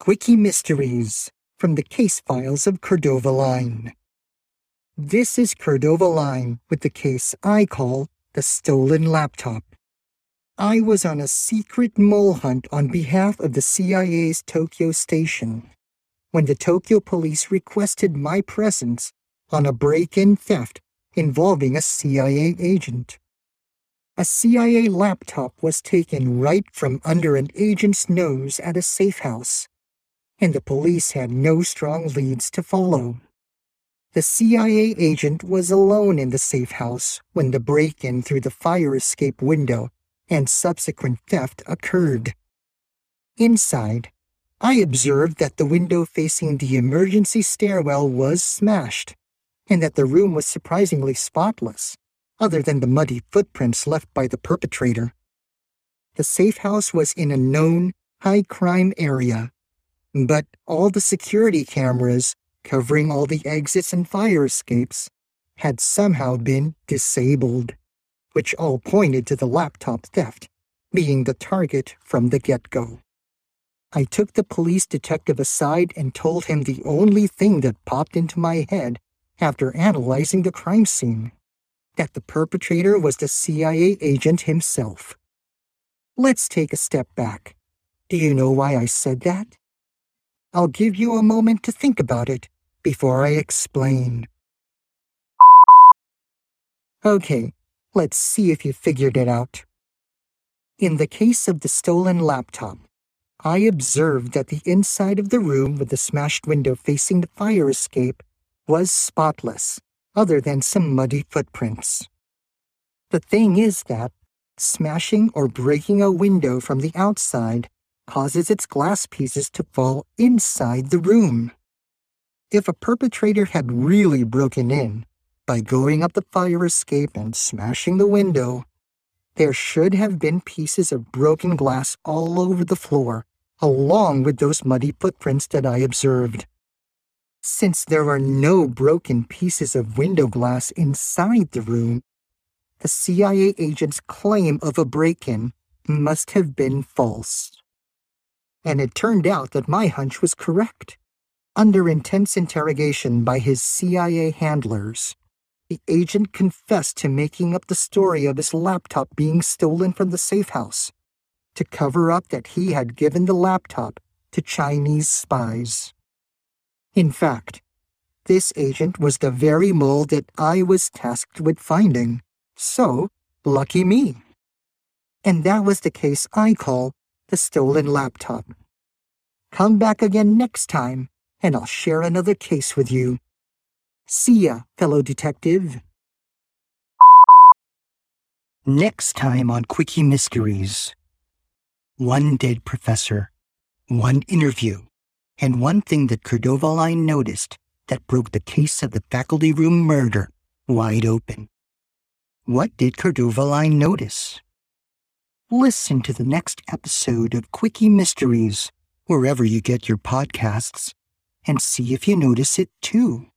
Quickie Mysteries from the case files of Cordova Line. This is Cordova Line with the case I call the stolen laptop. I was on a secret mole hunt on behalf of the CIA's Tokyo station when the Tokyo police requested my presence on a break in theft involving a CIA agent. A CIA laptop was taken right from under an agent's nose at a safe house, and the police had no strong leads to follow. The CIA agent was alone in the safe house when the break in through the fire escape window and subsequent theft occurred. Inside, I observed that the window facing the emergency stairwell was smashed, and that the room was surprisingly spotless other than the muddy footprints left by the perpetrator. The safe house was in a known high crime area, but all the security cameras covering all the exits and fire escapes had somehow been disabled, which all pointed to the laptop theft being the target from the get go. I took the police detective aside and told him the only thing that popped into my head after analyzing the crime scene that the perpetrator was the CIA agent himself. Let's take a step back. Do you know why I said that? I'll give you a moment to think about it before I explain. Okay, let's see if you figured it out. In the case of the stolen laptop, I observed that the inside of the room with the smashed window facing the fire escape was spotless other than some muddy footprints. The thing is that smashing or breaking a window from the outside causes its glass pieces to fall inside the room. If a perpetrator had really broken in by going up the fire escape and smashing the window, there should have been pieces of broken glass all over the floor, along with those muddy footprints that I observed. Since there are no broken pieces of window glass inside the room, the CIA agent's claim of a break in must have been false. And it turned out that my hunch was correct. Under intense interrogation by his CIA handlers, the agent confessed to making up the story of his laptop being stolen from the safe house to cover up that he had given the laptop to Chinese spies. In fact, this agent was the very mole that I was tasked with finding. So, lucky me. And that was the case I call the stolen laptop. Come back again next time, and I'll share another case with you. See ya, fellow detective. Next time on Quickie Mysteries. One dead professor, one interview and one thing that Cordova Line noticed that broke the case of the faculty room murder wide open. What did Cordova Line notice? Listen to the next episode of Quickie Mysteries wherever you get your podcasts and see if you notice it too.